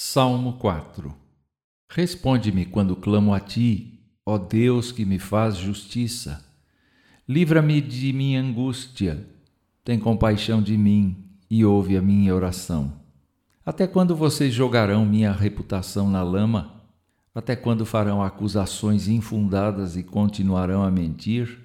Salmo 4 Responde-me quando clamo a ti, ó Deus que me faz justiça. Livra-me de minha angústia. Tem compaixão de mim e ouve a minha oração. Até quando vocês jogarão minha reputação na lama? Até quando farão acusações infundadas e continuarão a mentir?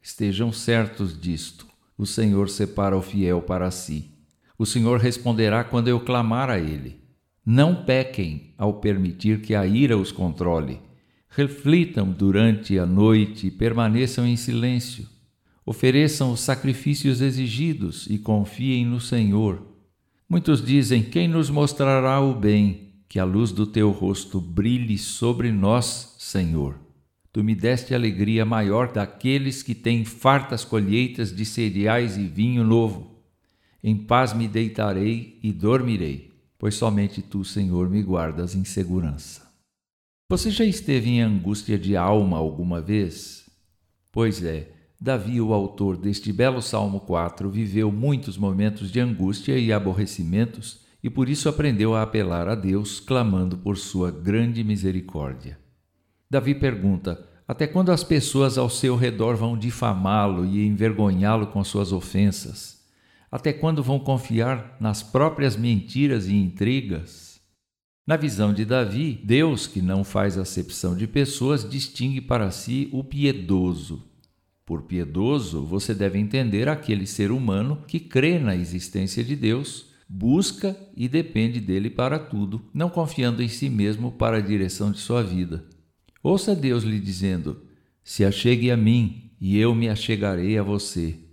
Estejam certos disto: o Senhor separa o fiel para si. O Senhor responderá quando eu clamar a ele. Não pequem ao permitir que a ira os controle. Reflitam durante a noite e permaneçam em silêncio. Ofereçam os sacrifícios exigidos e confiem no Senhor. Muitos dizem: Quem nos mostrará o bem? Que a luz do teu rosto brilhe sobre nós, Senhor. Tu me deste alegria maior daqueles que têm fartas colheitas de cereais e vinho novo. Em paz me deitarei e dormirei pois somente tu, Senhor, me guardas em segurança. Você já esteve em angústia de alma alguma vez? Pois é, Davi, o autor deste belo Salmo 4, viveu muitos momentos de angústia e aborrecimentos e por isso aprendeu a apelar a Deus, clamando por sua grande misericórdia. Davi pergunta: Até quando as pessoas ao seu redor vão difamá-lo e envergonhá-lo com suas ofensas? Até quando vão confiar nas próprias mentiras e intrigas? Na visão de Davi, Deus, que não faz acepção de pessoas, distingue para si o piedoso. Por piedoso, você deve entender aquele ser humano que crê na existência de Deus, busca e depende dele para tudo, não confiando em si mesmo para a direção de sua vida. Ouça Deus lhe dizendo: Se achegue a mim, e eu me achegarei a você.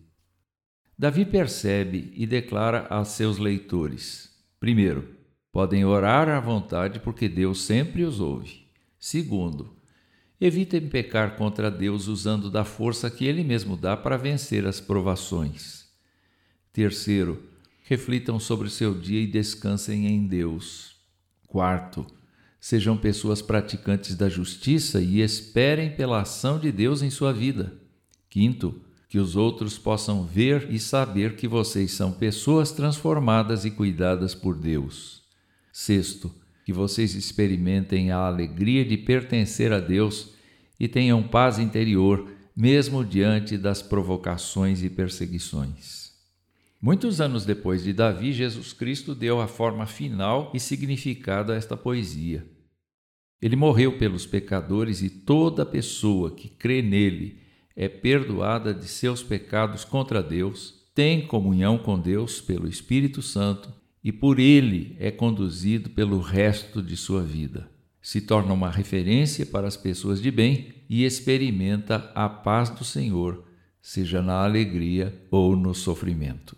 Davi percebe e declara a seus leitores: primeiro, podem orar à vontade porque Deus sempre os ouve. Segundo, evitem pecar contra Deus usando da força que Ele mesmo dá para vencer as provações. Terceiro, reflitam sobre seu dia e descansem em Deus. Quarto, sejam pessoas praticantes da justiça e esperem pela ação de Deus em sua vida. Quinto, que os outros possam ver e saber que vocês são pessoas transformadas e cuidadas por Deus. Sexto, que vocês experimentem a alegria de pertencer a Deus e tenham paz interior, mesmo diante das provocações e perseguições. Muitos anos depois de Davi, Jesus Cristo deu a forma final e significado a esta poesia. Ele morreu pelos pecadores e toda pessoa que crê nele é perdoada de seus pecados contra Deus, tem comunhão com Deus pelo Espírito Santo e por ele é conduzido pelo resto de sua vida. Se torna uma referência para as pessoas de bem e experimenta a paz do Senhor, seja na alegria ou no sofrimento.